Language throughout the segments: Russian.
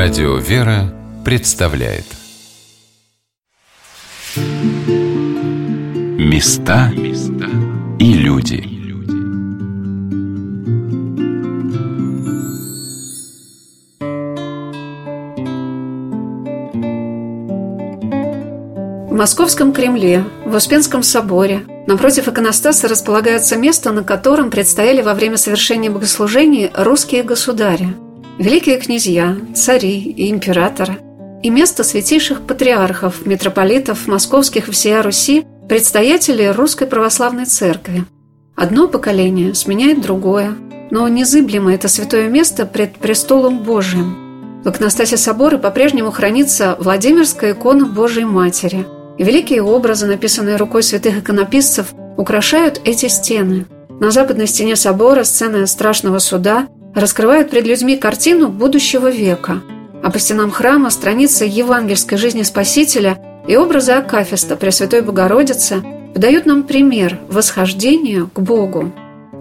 Радио «Вера» представляет. Места и люди. В Московском Кремле, в Успенском соборе, напротив иконостаса располагается место, на котором предстояли во время совершения богослужений русские государи – великие князья, цари и императоры, и место святейших патриархов, митрополитов московских всея Руси, предстоятелей Русской Православной Церкви. Одно поколение сменяет другое, но незыблемо это святое место пред престолом Божиим. В иконостасе собора по-прежнему хранится Владимирская икона Божией Матери, и великие образы, написанные рукой святых иконописцев, украшают эти стены. На западной стене собора сцена страшного суда раскрывают пред людьми картину будущего века, а по стенам храма страницы евангельской жизни Спасителя и образы Акафиста Пресвятой Богородицы подают нам пример восхождения к Богу.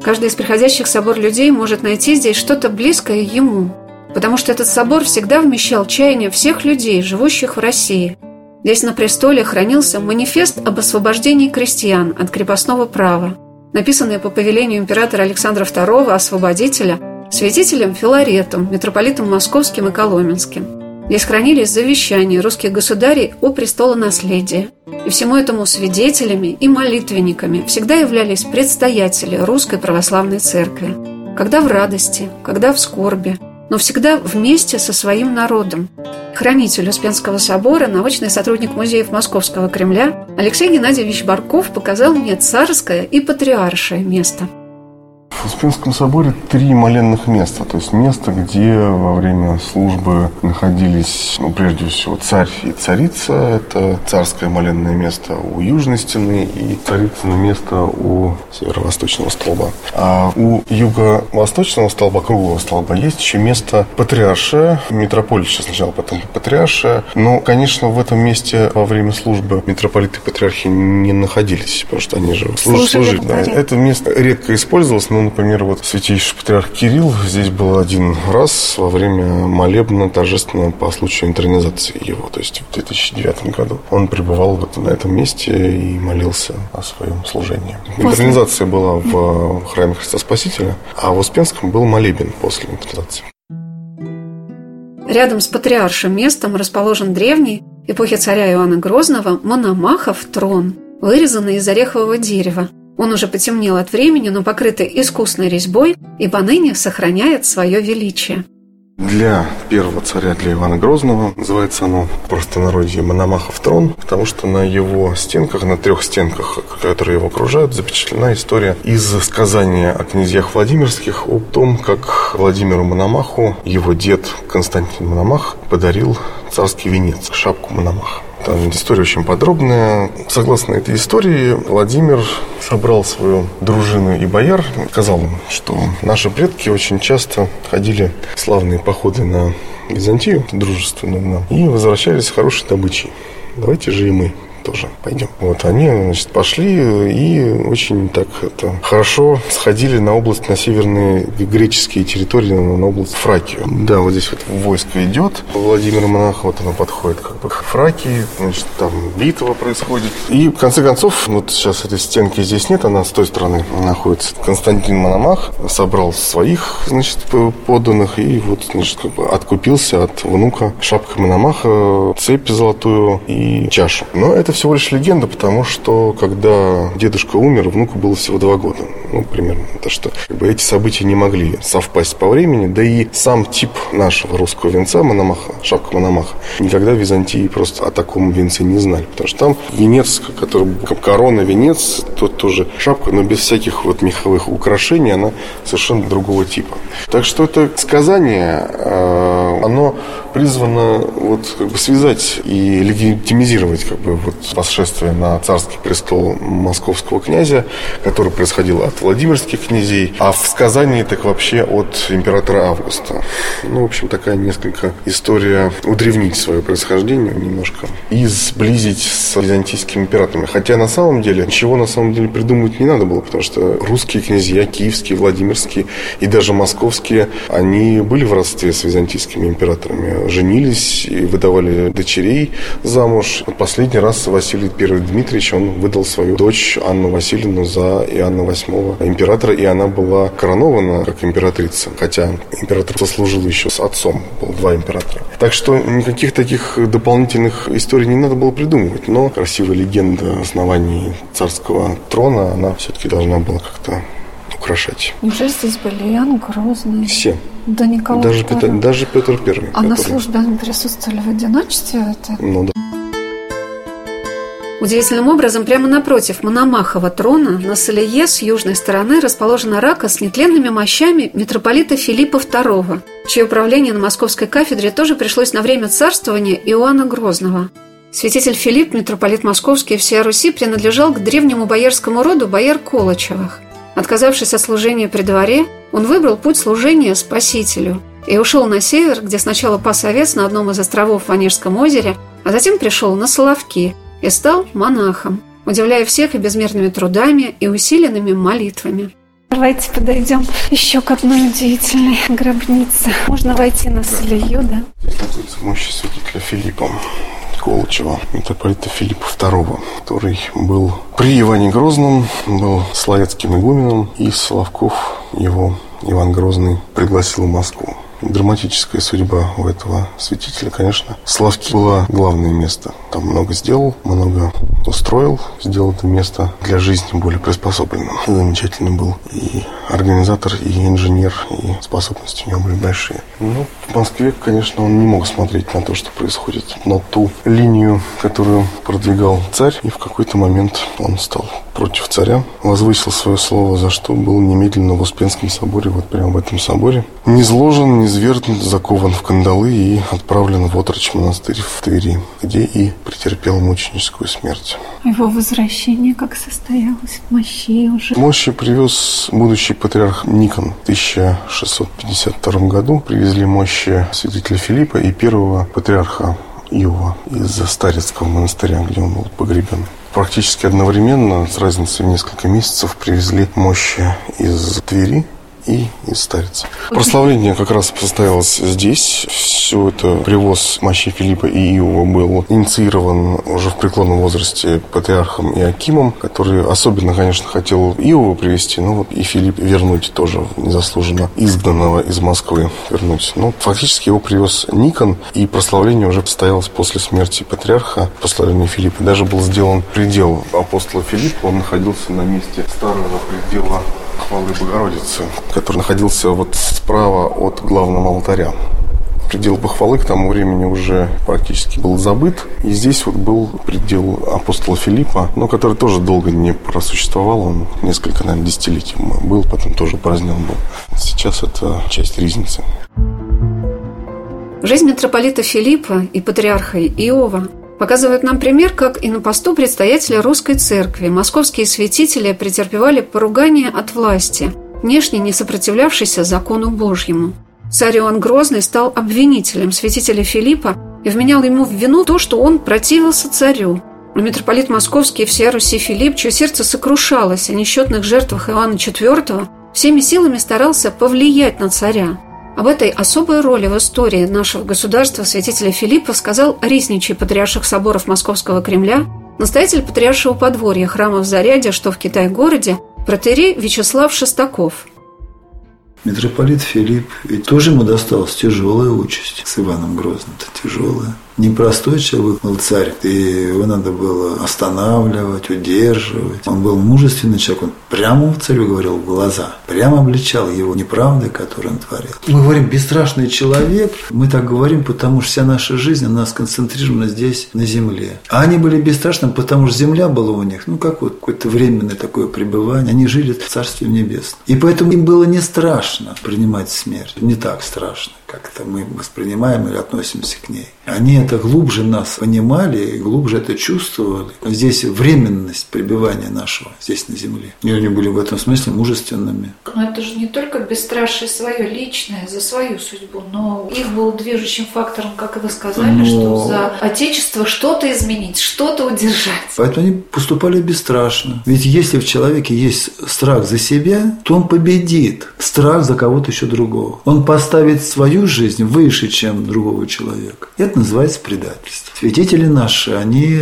Каждый из приходящих в собор людей может найти здесь что-то близкое ему, потому что этот собор всегда вмещал чаяние всех людей, живущих в России. Здесь на престоле хранился манифест об освобождении крестьян от крепостного права, написанный по повелению императора Александра II, освободителя – святителем Филаретом, митрополитом Московским и Коломенским. Здесь хранились завещания русских государей о престолонаследии. И всему этому свидетелями и молитвенниками всегда являлись предстоятели Русской Православной Церкви. Когда в радости, когда в скорби, но всегда вместе со своим народом. Хранитель Успенского собора, научный сотрудник музеев Московского Кремля Алексей Геннадьевич Барков показал мне царское и патриаршее место – в Успенском соборе три моленных места, то есть место, где во время службы находились, ну, прежде всего, царь и царица. Это царское моленное место у южной стены и царицыно место у северо-восточного столба. А у юго-восточного столба, круглого столба, есть еще место патриаршее, митрополича сначала, потом патриаршее. Но, конечно, в этом месте во время службы митрополиты и патриархи не находились, потому что они же служили. служили да. Это место редко использовалось, но например, вот святейший патриарх Кирилл здесь был один раз во время молебна торжественного по случаю интернизации его, то есть в 2009 году. Он пребывал вот на этом месте и молился о своем служении. После... Интернизация была в храме Христа Спасителя, а в Успенском был молебен после интернизации. Рядом с патриаршим местом расположен древний, эпохи царя Иоанна Грозного, Мономахов трон, вырезанный из орехового дерева, он уже потемнел от времени, но покрытый искусной резьбой и поныне сохраняет свое величие. Для первого царя, для Ивана Грозного, называется оно просто народе Мономахов трон, потому что на его стенках, на трех стенках, которые его окружают, запечатлена история из сказания о князьях Владимирских о том, как Владимиру Мономаху его дед Константин Мономах подарил царский венец, шапку Мономаха. Там история очень подробная. Согласно этой истории, Владимир собрал свою дружину и бояр, сказал им, что наши предки очень часто ходили в славные походы на Византию, дружественную нам, и возвращались с хорошей добычей. Давайте же и мы тоже пойдем. Вот они, значит, пошли и очень так это, хорошо сходили на область, на северные греческие территории, на область Фракию. Да, вот здесь вот войско идет, Владимир Монах, вот оно подходит как бы к Фракии, значит, там битва происходит. И в конце концов, вот сейчас этой стенки здесь нет, она с той стороны находится. Константин Мономах собрал своих, значит, подданных и вот, значит, как бы откупился от внука шапка Мономаха, цепь золотую и чашу. Но это всего лишь легенда, потому что когда дедушка умер, внуку было всего два года. Ну, примерно. То, что как бы, эти события не могли совпасть по времени. Да и сам тип нашего русского венца Мономаха, шапка Мономаха, никогда в Византии просто о таком венце не знали. Потому что там венец, который корона, венец, тот тоже шапка, но без всяких вот меховых украшений, она совершенно другого типа. Так что это сказание, а, оно призвано вот как бы связать и легитимизировать как бы вот восшествие на царский престол московского князя, который происходил от Владимирских князей, а в сказании так вообще от императора Августа. Ну, в общем, такая несколько история удревнить свое происхождение немножко и сблизить с византийскими императорами. Хотя на самом деле ничего на самом деле придумывать не надо было, потому что русские князья, киевские, владимирские и даже московские, они были в родстве с византийскими императорами. Женились и выдавали дочерей замуж. Последний раз Василий I Дмитриевич, он выдал свою дочь Анну Васильевну за Иоанна VIII императора, и она была коронована как императрица, хотя император сослужил еще с отцом, было два императора. Так что никаких таких дополнительных историй не надо было придумывать, но красивая легенда оснований царского трона, она все-таки должна была как-то украшать. Неужели здесь были Иоанн Грозный? Все. Да никого Даже Петр, даже Петр Первый. А на который- службе они присутствовали в одиночестве? Это... Ну да. Удивительным образом, прямо напротив Мономахова трона на Салие с южной стороны расположена рака с нетленными мощами митрополита Филиппа II, чье управление на московской кафедре тоже пришлось на время царствования Иоанна Грозного. Святитель Филипп, митрополит Московский и всея Руси, принадлежал к древнему боярскому роду бояр Колычевых. Отказавшись от служения при дворе, он выбрал путь служения Спасителю и ушел на север, где сначала пас овец на одном из островов в Онежском озере, а затем пришел на Соловки и стал монахом, удивляя всех и безмерными трудами, и усиленными молитвами. Давайте подойдем еще к одной удивительной гробнице. Можно войти на Солью, да? Здесь находится мощи святителя Филиппа Колычева, митрополита Филиппа II, который был при Иване Грозном, был словецким игуменом, и Соловков его Иван Грозный пригласил в Москву. Драматическая судьба у этого святителя, конечно. Славки было главное место. Там много сделал, много устроил, сделал это место для жизни более приспособленным. Замечательный был и организатор, и инженер, и способности у него были большие. Ну, в Москве, конечно, он не мог смотреть на то, что происходит, на ту линию, которую продвигал царь, и в какой-то момент он стал против царя, возвысил свое слово, за что был немедленно в Успенском соборе, вот прямо в этом соборе, низложен, низвергнут, закован в кандалы и отправлен в отрочь монастырь в Твери, где и претерпел мученическую смерть. Его возвращение как состоялось в мощи уже. Мощи привез будущий патриарх Никон в 1652 году. Привезли мощи святителя Филиппа и первого патриарха Иова из Старецкого монастыря, где он был погребен. Практически одновременно, с разницей в несколько месяцев, привезли мощи из Твери и из Старицы. Прославление как раз состоялось здесь. Все это привоз мощи Филиппа и Иова был инициирован уже в преклонном возрасте патриархом Иакимом, который особенно, конечно, хотел Иова привести, но вот и Филипп вернуть тоже незаслуженно изгнанного из Москвы вернуть. Но фактически его привез Никон, и прославление уже состоялось после смерти патриарха, прославление Филиппа. Даже был сделан предел апостола Филиппа, он находился на месте старого предела хвалы Богородицы, который находился вот справа от главного алтаря. Предел похвалы к тому времени уже практически был забыт. И здесь вот был предел апостола Филиппа, но который тоже долго не просуществовал. Он несколько, наверное, десятилетий был, потом тоже празднован был. Сейчас это часть Ризницы. Жизнь митрополита Филиппа и патриарха Иова показывает нам пример, как и на посту предстоятеля русской церкви московские святители претерпевали поругание от власти, внешне не сопротивлявшейся закону Божьему. Царь Иоанн Грозный стал обвинителем святителя Филиппа и вменял ему в вину то, что он противился царю. А митрополит Московский всея Руси Филипп, чье сердце сокрушалось о несчетных жертвах Иоанна IV, всеми силами старался повлиять на царя. Об этой особой роли в истории нашего государства святителя Филиппа сказал Рисничий патриарших соборов Московского Кремля, настоятель патриаршего подворья храма в Заряде, что в Китай-городе, протерей Вячеслав Шестаков. Митрополит Филипп, ведь тоже ему досталась тяжелая участь с Иваном Грозным-то тяжелая. Непростой человек был царь, и его надо было останавливать, удерживать. Он был мужественный человек, он прямо царю говорил в глаза, прямо обличал его неправды, которые он творил. Мы говорим «бесстрашный человек», мы так говорим, потому что вся наша жизнь, она сконцентрирована здесь, на земле. А они были бесстрашными, потому что земля была у них, ну, как вот какое-то временное такое пребывание. Они жили в Царстве Небесном. И поэтому им было не страшно принимать смерть, не так страшно как это мы воспринимаем или относимся к ней. Они это глубже нас понимали и глубже это чувствовали. Здесь временность пребывания нашего здесь на земле. И они были в этом смысле мужественными. Но это же не только бесстрашие свое личное, за свою судьбу, но их был движущим фактором, как и вы сказали, Но- что за Отечество что-то изменить, что-то удержать. Поэтому они поступали бесстрашно. Ведь если в человеке есть страх за себя, то он победит страх за кого-то еще другого. Он поставит свою свою жизнь выше, чем другого человека. Это называется предательство. Святители наши, они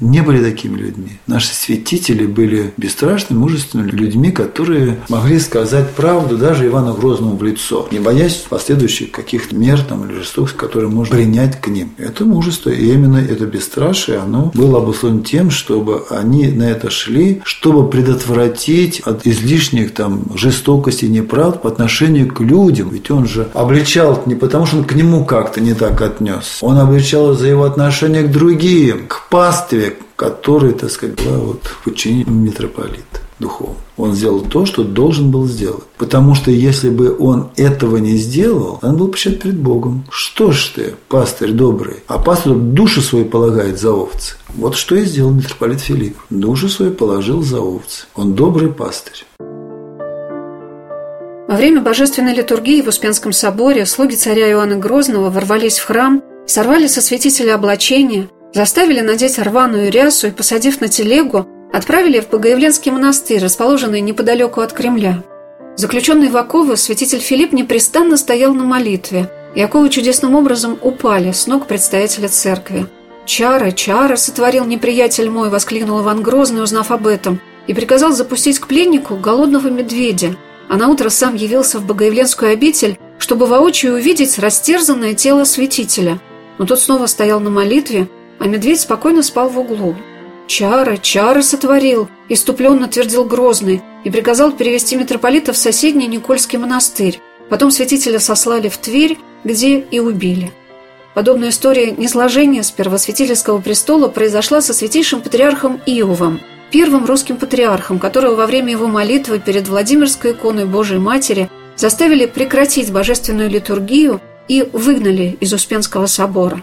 не были такими людьми. Наши святители были бесстрашными, мужественными людьми, которые могли сказать правду даже Ивану Грозному в лицо, не боясь последующих каких-то мер там, или жестокости, которые можно принять к ним. Это мужество, и именно это бесстрашие, оно было обусловлено тем, чтобы они на это шли, чтобы предотвратить от излишних там жестокости и неправд по отношению к людям. Ведь он же обличал не потому, что он к нему как-то не так отнес. Он обличал за его отношение к другим, к пастве, который, так сказать, была вот в подчинении митрополита духовно. Он сделал то, что должен был сделать. Потому что если бы он этого не сделал, он был почет перед Богом. Что ж ты, пастырь добрый? А пастырь душу свою полагает за овцы. Вот что и сделал митрополит Филипп. Душу свою положил за овцы. Он добрый пастырь. Во время божественной литургии в Успенском соборе слуги царя Иоанна Грозного ворвались в храм, сорвали со святителя облачение, заставили надеть рваную рясу и, посадив на телегу, отправили в Богоявленский монастырь, расположенный неподалеку от Кремля. Заключенный в оковы, святитель Филипп непрестанно стоял на молитве, и оковы чудесным образом упали с ног представителя церкви. «Чары, чары!» – сотворил неприятель мой, – воскликнул Иван Грозный, узнав об этом, и приказал запустить к пленнику голодного медведя, а наутро сам явился в Богоявленскую обитель, чтобы воочию увидеть растерзанное тело святителя. Но тот снова стоял на молитве, а медведь спокойно спал в углу. «Чары, чары сотворил!» – иступленно твердил Грозный и приказал перевести митрополита в соседний Никольский монастырь. Потом святителя сослали в Тверь, где и убили. Подобная история низложения с первосвятительского престола произошла со святейшим патриархом Иовом, первым русским патриархом, которого во время его молитвы перед Владимирской иконой Божией Матери заставили прекратить божественную литургию и выгнали из Успенского собора.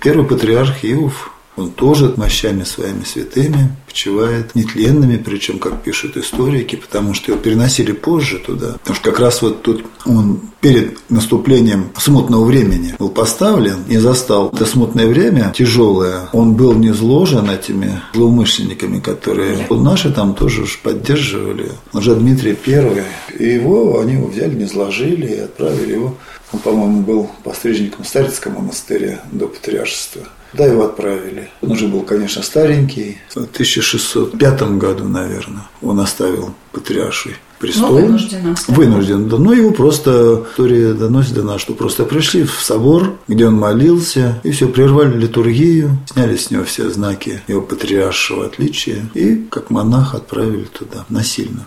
Первый патриарх Иов он тоже мощами своими святыми почивает нетленными, причем, как пишут историки, потому что его переносили позже туда. Потому что как раз вот тут он перед наступлением смутного времени был поставлен и застал это смутное время тяжелое. Он был не зложен этими злоумышленниками, которые наши там тоже уж поддерживали. Уже Дмитрий Первый. И его, они его взяли, не зложили и отправили его он, по-моему, был пострижником Старицкого монастыря до патриаршества. Да, его отправили. Он уже был, конечно, старенький. В 1605 году, наверное, он оставил патриарший престол. Ну, вынужден оставил. Вынужден, да. Но его просто, история доносит до нас, что просто пришли в собор, где он молился, и все, прервали литургию, сняли с него все знаки его патриаршего отличия, и как монах отправили туда насильно.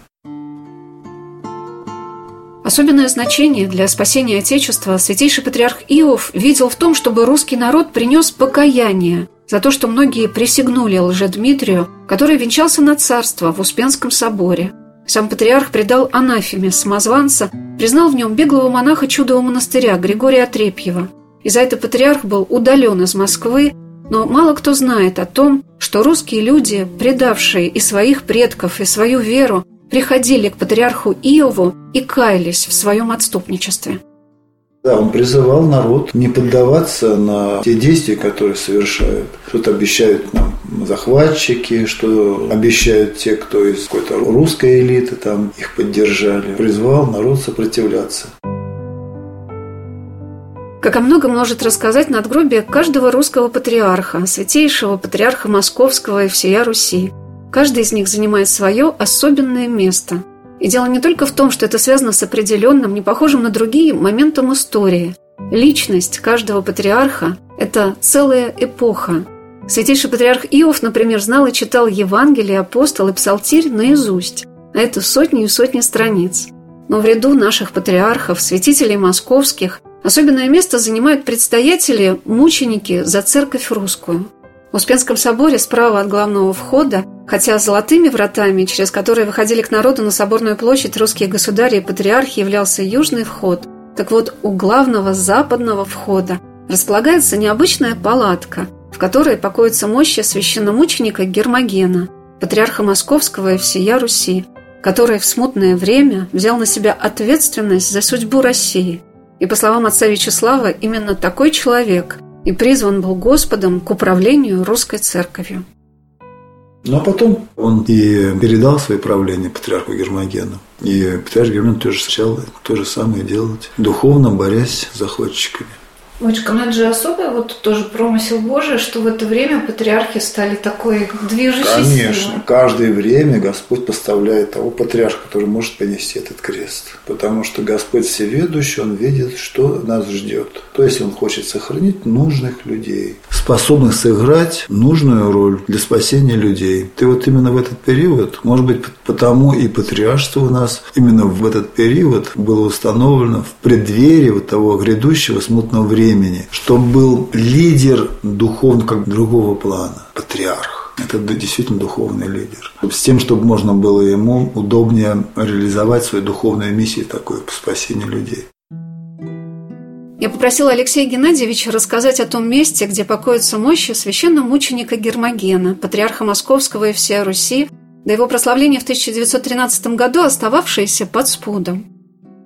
Особенное значение для спасения Отечества святейший патриарх Иов видел в том, чтобы русский народ принес покаяние за то, что многие присягнули лжедмитрию, который венчался на царство в Успенском соборе. Сам патриарх предал анафеме самозванца, признал в нем беглого монаха чудового монастыря Григория Отрепьева. И за это патриарх был удален из Москвы, но мало кто знает о том, что русские люди, предавшие и своих предков, и свою веру, приходили к патриарху Иову и каялись в своем отступничестве. Да, он призывал народ не поддаваться на те действия, которые совершают. Что-то обещают нам захватчики, что обещают те, кто из какой-то русской элиты там их поддержали. Призвал народ сопротивляться. Как о многом может рассказать надгробие каждого русского патриарха, святейшего патриарха Московского и всея Руси. Каждый из них занимает свое особенное место. И дело не только в том, что это связано с определенным, не похожим на другие, моментом истории. Личность каждого патриарха – это целая эпоха. Святейший патриарх Иов, например, знал и читал Евангелие, апостол и псалтирь наизусть. А это сотни и сотни страниц. Но в ряду наших патриархов, святителей московских, особенное место занимают предстоятели, мученики за церковь русскую – в Успенском соборе справа от главного входа, хотя золотыми вратами, через которые выходили к народу на соборную площадь русские государи и патриархи, являлся южный вход, так вот у главного западного входа располагается необычная палатка, в которой покоятся мощи священномученика Гермогена, патриарха Московского и всея Руси, который в смутное время взял на себя ответственность за судьбу России. И, по словам отца Вячеслава, именно такой человек – и призван был Господом к управлению русской церковью. Ну, а потом он и передал свое правление патриарху Гермогену. И патриарх Гермоген тоже сначала то же самое делать, духовно борясь с захватчиками. Мочка, но это же особый вот тоже промысел Божий, что в это время патриархи стали такой движущей Конечно, силой. каждое время Господь поставляет того патриарха, который может понести этот крест. Потому что Господь всеведущий, Он видит, что нас ждет. То есть Он хочет сохранить нужных людей, способных сыграть нужную роль для спасения людей. Ты вот именно в этот период, может быть, потому и патриаршество у нас именно в этот период было установлено в преддверии вот того грядущего смутного времени, что был лидер духовно как другого плана, патриарх. Это действительно духовный лидер. С тем, чтобы можно было ему удобнее реализовать свою духовную миссию такую по спасению людей. Я попросила Алексея Геннадьевича рассказать о том месте, где покоятся мощи священномученика Гермогена, патриарха Московского и всей Руси, до его прославления в 1913 году остававшиеся под спудом.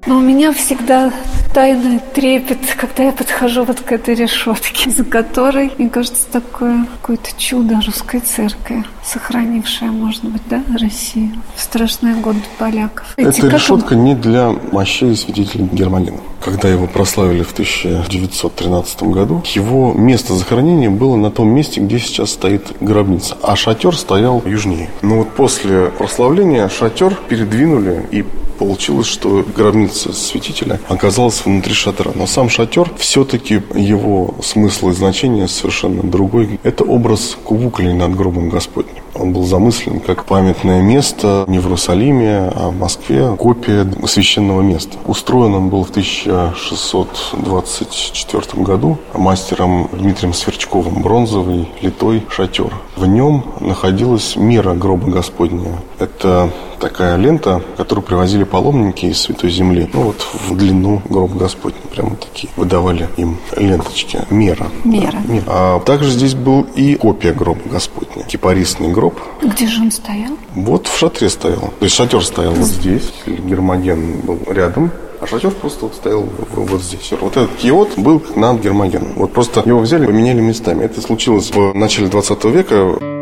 Но у меня всегда тайный трепет, когда я подхожу вот к этой решетке, за которой, мне кажется, такое какое-то чудо русской церкви, сохранившее, может быть, да, Россию в страшные годы поляков. Эти, Эта решетка не для мощей святителя Гермогена. Когда его прославили в 1913 году, его место захоронения было на том месте, где сейчас стоит гробница, а шатер стоял южнее. Но вот после прославления шатер передвинули и Получилось, что гробница святителя оказалась внутри шатра. Но сам шатер, все-таки его смысл и значение совершенно другой. Это образ кувукли над гробом Господним. Он был замыслен как памятное место не в Иерусалиме, а в Москве, копия священного места. Устроен он был в 1624 году мастером Дмитрием Сверчковым бронзовый литой шатер. В нем находилась мера гроба Господня. Это такая лента, которую привозили паломники из Святой Земли. Ну вот в длину гроб Господня. Прямо такие выдавали им ленточки. Мера. Мера. Да, мера. А также здесь был и копия гроба Господня. Кипарисный гроб. Где же он стоял? Вот в шатре стоял. То есть шатер стоял вот здесь. Гермоген был рядом. А шатер просто вот стоял вот здесь. Вот этот киот был над Гермогеном. Вот просто его взяли, поменяли местами. Это случилось в начале 20 века.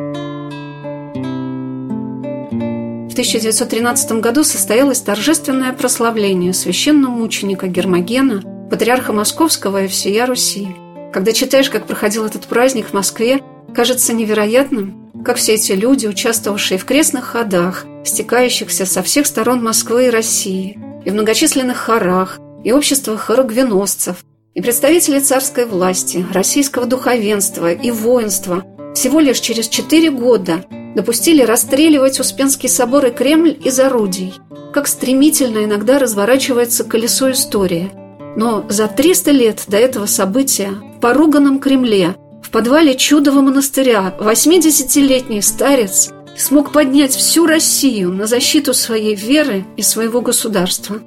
В 1913 году состоялось торжественное прославление священномученика Гермогена, патриарха Московского и всея Руси. Когда читаешь, как проходил этот праздник в Москве, кажется невероятным, как все эти люди, участвовавшие в крестных ходах, стекающихся со всех сторон Москвы и России, и в многочисленных хорах, и обществах хорогвеносцев, и представители царской власти, российского духовенства и воинства всего лишь через четыре года допустили расстреливать Успенский собор и Кремль из орудий. Как стремительно иногда разворачивается колесо истории. Но за 300 лет до этого события в поруганном Кремле, в подвале чудового монастыря, 80-летний старец смог поднять всю Россию на защиту своей веры и своего государства.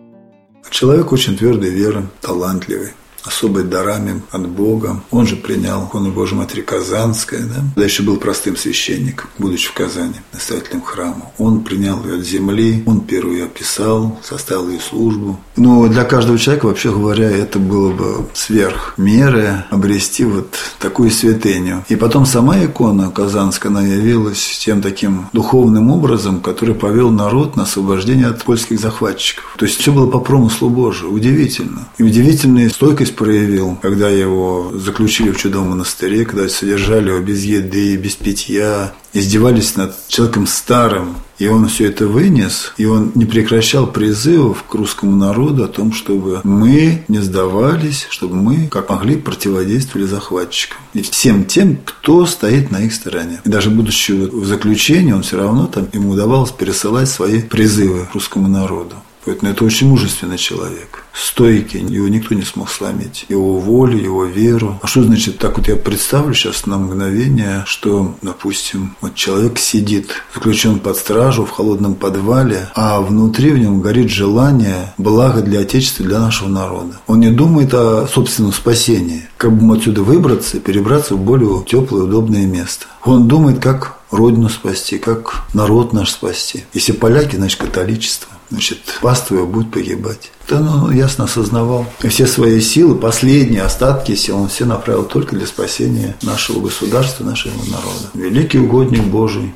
Человек очень твердой веры, талантливый особой дарами от Бога. Он же принял икону Божьей Матери Казанская, да? Дальше был простым священником, будучи в Казани, настоятелем храма. Он принял ее от земли, он первый ее описал, составил ее службу. Но для каждого человека, вообще говоря, это было бы сверх меры обрести вот такую святыню. И потом сама икона Казанская, она явилась тем таким духовным образом, который повел народ на освобождение от польских захватчиков. То есть все было по промыслу Божию. Удивительно. И удивительная стойкость проявил, когда его заключили в чудовом монастыре, когда содержали его без еды, без питья, издевались над человеком старым. И он все это вынес, и он не прекращал призывов к русскому народу о том, чтобы мы не сдавались, чтобы мы, как могли, противодействовали захватчикам. И всем тем, кто стоит на их стороне. И даже будучи в заключении, он все равно там, ему удавалось пересылать свои призывы русскому народу. Поэтому это очень мужественный человек. Стойкий, его никто не смог сломить. Его волю, его веру. А что значит, так вот я представлю сейчас на мгновение, что, допустим, вот человек сидит, заключен под стражу в холодном подвале, а внутри в нем горит желание блага для Отечества, для нашего народа. Он не думает о собственном спасении, как бы ему отсюда выбраться, перебраться в более теплое, удобное место. Он думает, как Родину спасти, как народ наш спасти. Если поляки, значит католичество значит, паства его будет погибать. Это он ясно осознавал. И все свои силы, последние остатки сил, он все направил только для спасения нашего государства, нашего народа. Великий угодник Божий.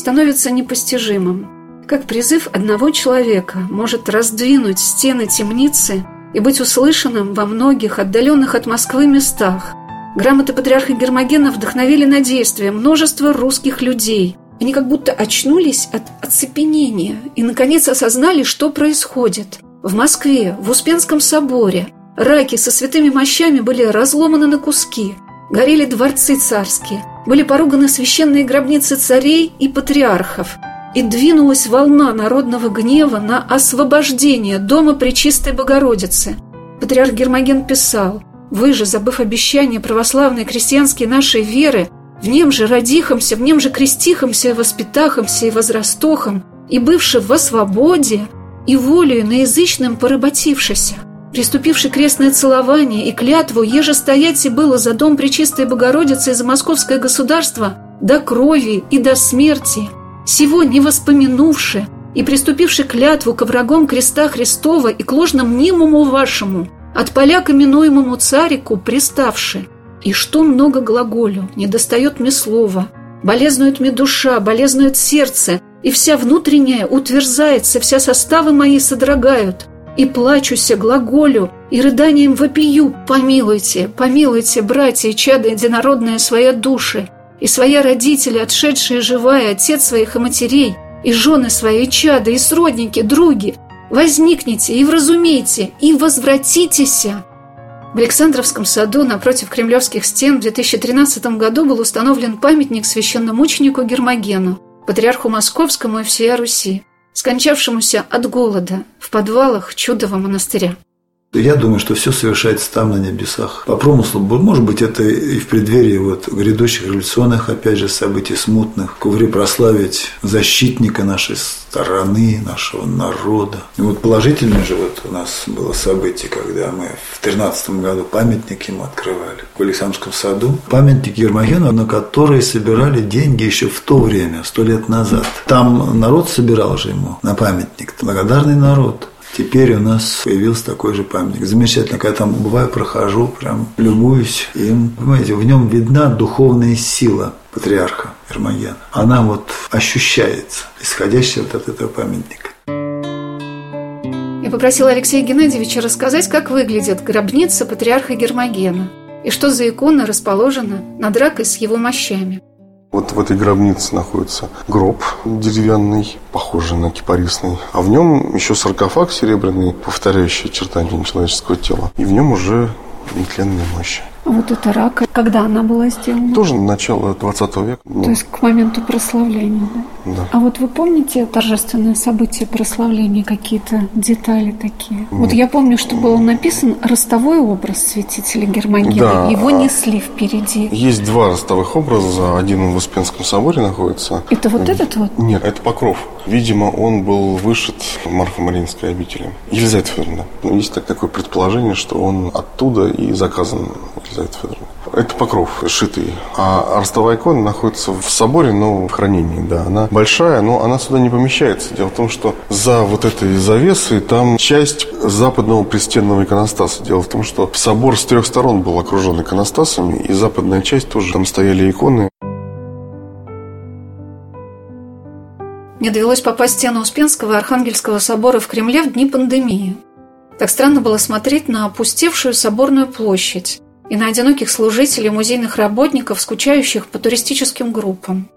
становится непостижимым. Как призыв одного человека может раздвинуть стены темницы и быть услышанным во многих отдаленных от Москвы местах. Грамоты патриарха Гермогена вдохновили на действие множество русских людей. Они как будто очнулись от оцепенения и, наконец, осознали, что происходит. В Москве, в Успенском соборе, раки со святыми мощами были разломаны на куски, горели дворцы царские, были поруганы священные гробницы царей и патриархов – и двинулась волна народного гнева на освобождение дома Пречистой Богородицы. Патриарх Гермоген писал, «Вы же, забыв обещания православной крестьянской нашей веры, в нем же родихомся, в нем же крестихомся, воспитахомся и возрастохом, и бывши во свободе, и волею наязычным поработившися, приступивший крестное целование и клятву, еже стоять и было за дом Пречистой Богородицы и за московское государство до крови и до смерти, сего не воспомянувши и приступивши клятву ко врагам креста Христова и к ложному нимому вашему, от поляка минуемому царику приставши. И что много глаголю, не достает мне слова, болезнует мне душа, болезнует сердце, и вся внутренняя утверзается, вся составы мои содрогают, и плачуся глаголю, и рыданием вопию, помилуйте, помилуйте, братья и чада единородные свои души, и свои родители, отшедшие живая, отец своих и матерей, и жены свои, и чады, и сродники, други, возникните и вразумейте, и возвратитесь. В Александровском саду напротив кремлевских стен в 2013 году был установлен памятник священномученику Гермогену, патриарху Московскому и всея Руси, скончавшемуся от голода в подвалах чудового монастыря. Я думаю, что все совершается там, на небесах. По промыслу, может быть, это и в преддверии вот грядущих революционных, опять же, событий смутных, ковре прославить защитника нашей страны, нашего народа. И вот положительное же вот у нас было событие, когда мы в 2013 году памятник ему открывали в Александровском саду. Памятник Ермогену, на который собирали деньги еще в то время, сто лет назад. Там народ собирал же ему на памятник. Благодарный народ. Теперь у нас появился такой же памятник. Замечательно, когда там бываю, прохожу, прям любуюсь им. Понимаете, в нем видна духовная сила патриарха Эрмогена. Она вот ощущается, исходящая вот от этого памятника. Я попросила Алексея Геннадьевича рассказать, как выглядит гробница патриарха Гермогена и что за икона расположена над ракой с его мощами. Вот в этой гробнице находится гроб деревянный, похожий на кипарисный. А в нем еще саркофаг серебряный, повторяющий очертания человеческого тела. И в нем уже нетленные мощи. Вот эта рака, когда она была сделана? Тоже начало 20 века. То есть к моменту прославления, да? Да. А вот вы помните торжественное событие прославления, какие-то детали такие? Нет. Вот я помню, что был написан ростовой образ святителя Гермогена. Да. Его несли впереди. Есть два ростовых образа. Один в Успенском соборе находится. Это вот этот вот? Нет, это покров. Видимо, он был вышит в Марфо-Мариинской обители. Елизавета Федоровна. Ну, есть так- такое предположение, что он оттуда и заказан Елизавета Федоровна. Это покров шитый. А ростовая икона находится в соборе, но в хранении, да. Она большая, но она сюда не помещается. Дело в том, что за вот этой завесой там часть западного пристенного иконостаса. Дело в том, что собор с трех сторон был окружен иконостасами, и западная часть тоже. Там стояли иконы, Мне довелось попасть в стену Успенского и Архангельского собора в Кремле в дни пандемии. Так странно было смотреть на опустевшую соборную площадь и на одиноких служителей музейных работников, скучающих по туристическим группам.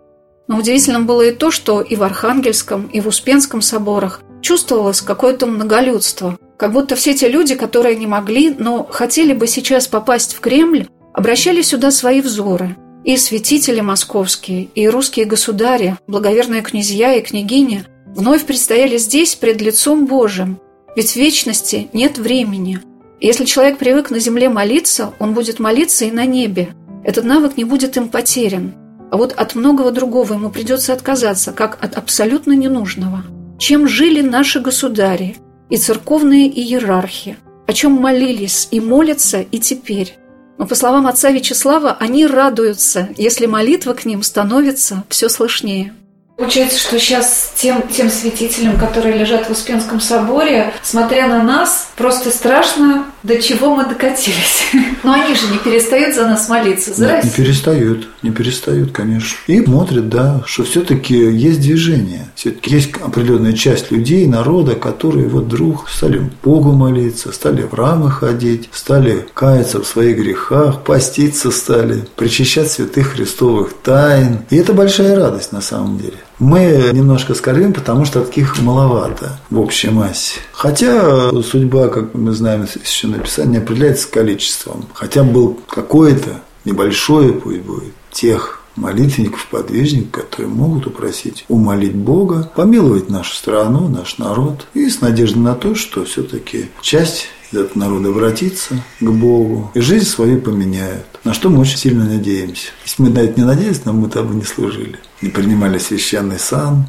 Но удивительным было и то, что и в Архангельском, и в Успенском соборах чувствовалось какое-то многолюдство. Как будто все те люди, которые не могли, но хотели бы сейчас попасть в Кремль, обращали сюда свои взоры. И святители московские, и русские государи, благоверные князья и княгини вновь предстояли здесь пред лицом Божьим. Ведь в вечности нет времени. Если человек привык на земле молиться, он будет молиться и на небе. Этот навык не будет им потерян. А вот от многого другого ему придется отказаться, как от абсолютно ненужного. Чем жили наши государи и церковные иерархи, о чем молились и молятся и теперь. Но, по словам отца Вячеслава, они радуются, если молитва к ним становится все слышнее. Получается, что сейчас тем, тем святителям, которые лежат в Успенском соборе, смотря на нас, просто страшно, до чего мы докатились. Но они же не перестают за нас молиться. За Нет, не перестают, не перестают, конечно. И смотрят, да, что все-таки есть движение. Все-таки есть определенная часть людей, народа, которые вот вдруг стали Богу молиться, стали в рамы ходить, стали каяться в своих грехах, поститься стали, причащать святых христовых тайн. И это большая радость на самом деле. Мы немножко скорбим, потому что таких маловато в общей массе. Хотя судьба, как мы знаем из Священного Писания, определяется количеством. Хотя был какое-то небольшое, пусть будет, тех молитвенников, подвижников, которые могут упросить умолить Бога, помиловать нашу страну, наш народ, и с надеждой на то, что все-таки часть этот народ обратится к Богу и жизнь свою поменяют. На что мы очень сильно надеемся. Если мы на это не надеялись, нам мы там бы не служили. Не принимали священный сан,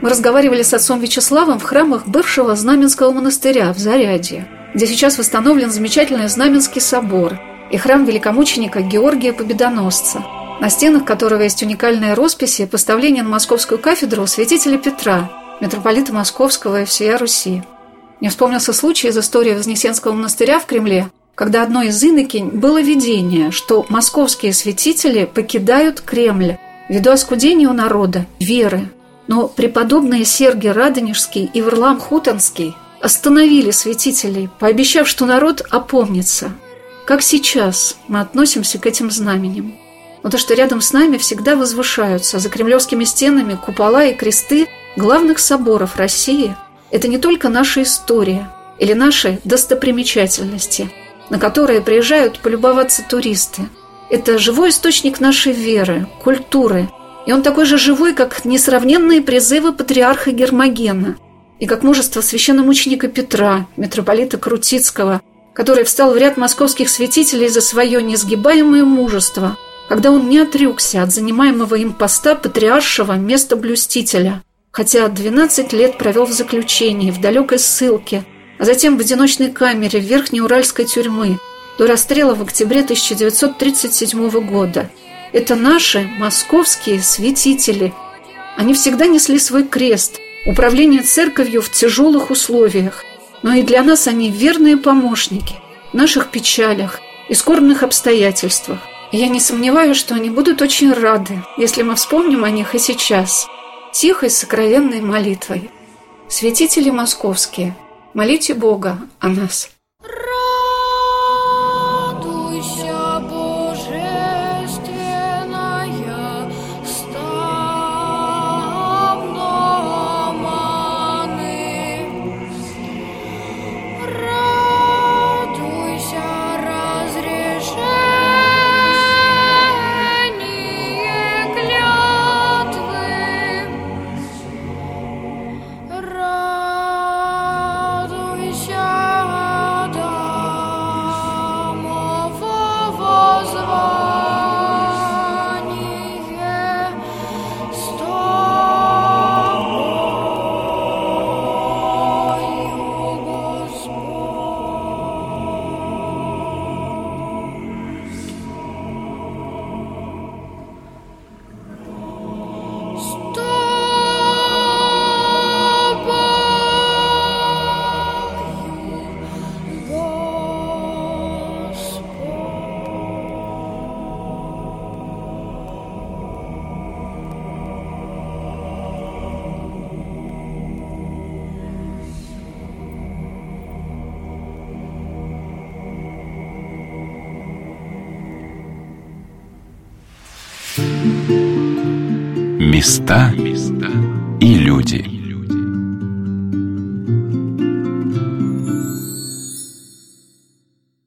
Мы разговаривали с отцом Вячеславом в храмах бывшего Знаменского монастыря в Зарядье, где сейчас восстановлен замечательный Знаменский собор и храм великомученика Георгия Победоносца, на стенах которого есть уникальные росписи поставления на Московскую кафедру святителя Петра, митрополита Московского и всея Руси. Мне вспомнился случай из истории Вознесенского монастыря в Кремле, когда одной из инокинь было видение, что московские святители покидают Кремль ввиду оскудения у народа, веры, но преподобные Сергий Радонежский и Варлам Хутонский остановили святителей, пообещав, что народ опомнится. Как сейчас мы относимся к этим знаменям? Но то, что рядом с нами всегда возвышаются за кремлевскими стенами купола и кресты главных соборов России, это не только наша история или наши достопримечательности, на которые приезжают полюбоваться туристы. Это живой источник нашей веры, культуры – и он такой же живой, как несравненные призывы патриарха Гермогена и как мужество священномученика Петра, митрополита Крутицкого, который встал в ряд московских святителей за свое несгибаемое мужество, когда он не отрекся от занимаемого им поста патриаршего места блюстителя, хотя 12 лет провел в заключении, в далекой ссылке, а затем в одиночной камере в Верхнеуральской тюрьмы до расстрела в октябре 1937 года – это наши московские святители. Они всегда несли свой крест, управление церковью в тяжелых условиях. Но и для нас они верные помощники в наших печалях и скорбных обстоятельствах. И я не сомневаюсь, что они будут очень рады, если мы вспомним о них и сейчас, тихой сокровенной молитвой. Святители московские, молите Бога о нас. Люди.